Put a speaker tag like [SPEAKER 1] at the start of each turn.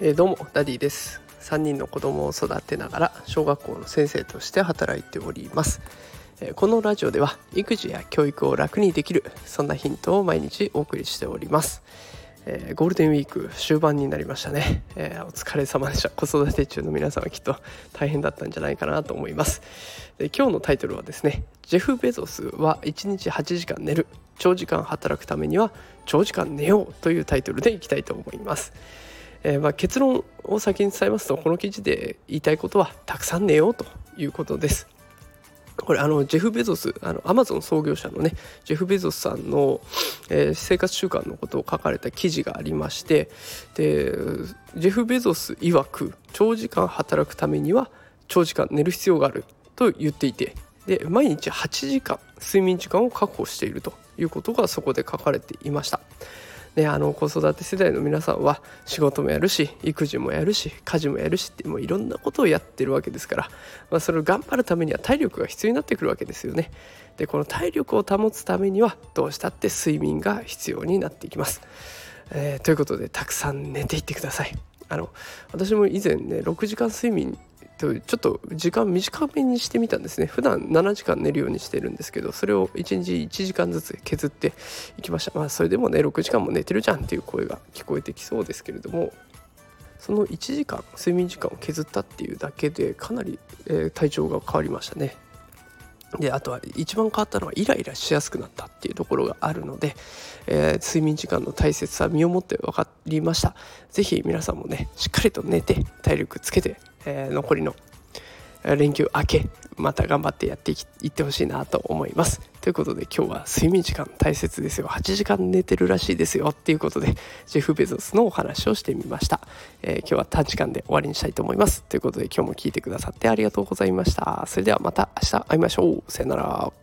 [SPEAKER 1] えー、どうもダディです。3人の子供を育てながら小学校の先生として働いております、えー、このラジオでは育児や教育を楽にできるそんなヒントを毎日お送りしております、えー、ゴールデンウィーク終盤になりましたね、えお疲れ様でした。子育て中の皆さんはきっと大変だったんじゃないかなと思います。で今日のタイトルはですねジェフ・ベゾスは1日8時間寝る。長時間働くためには長時間寝ようというタイトルでいきたいと思います。えー、まあ、結論を先に伝えますとこの記事で言いたいことはたくさん寝ようということです。これあのジェフ・ベゾスあのアマゾン創業者のねジェフ・ベゾスさんの、えー、生活習慣のことを書かれた記事がありましてでジェフ・ベゾス曰く長時間働くためには長時間寝る必要があると言っていてで毎日8時間睡眠時間を確保しているということがそこで書かれていました。ね、あの子育て世代の皆さんは仕事もやるし育児もやるし家事もやるしってもういろんなことをやってるわけですから、まあ、それを頑張るためには体力が必要になってくるわけですよね。でこの体力を保つためにはどうしたって睡眠が必要になっていきます。えー、ということでたくさん寝ていってください。あの私も以前ね6時間睡眠ちょっと時間短めにしてみたんですね。普段7時間寝るようにしてるんですけどそれを1日1時間ずつ削っていきました。まあそれでもね6時間も寝てるじゃんっていう声が聞こえてきそうですけれどもその1時間睡眠時間を削ったっていうだけでかなり、えー、体調が変わりましたね。であとは一番変わったのはイライラしやすくなったっていうところがあるので、えー、睡眠時間の大切さ身をもって分かりました。是非皆さんもねしっかりと寝て体力つけて、えー、残りの連休明けまた頑張ってやっていってほしいなと思います。ということで今日は睡眠時間大切ですよ。8時間寝てるらしいですよ。っていうことでジェフ・ベゾスのお話をしてみました、えー、今日は短時間で終わりにしたいと思います。ということで今日も聞いてくださってありがとうございました。それではまた明日会いましょう。さよなら。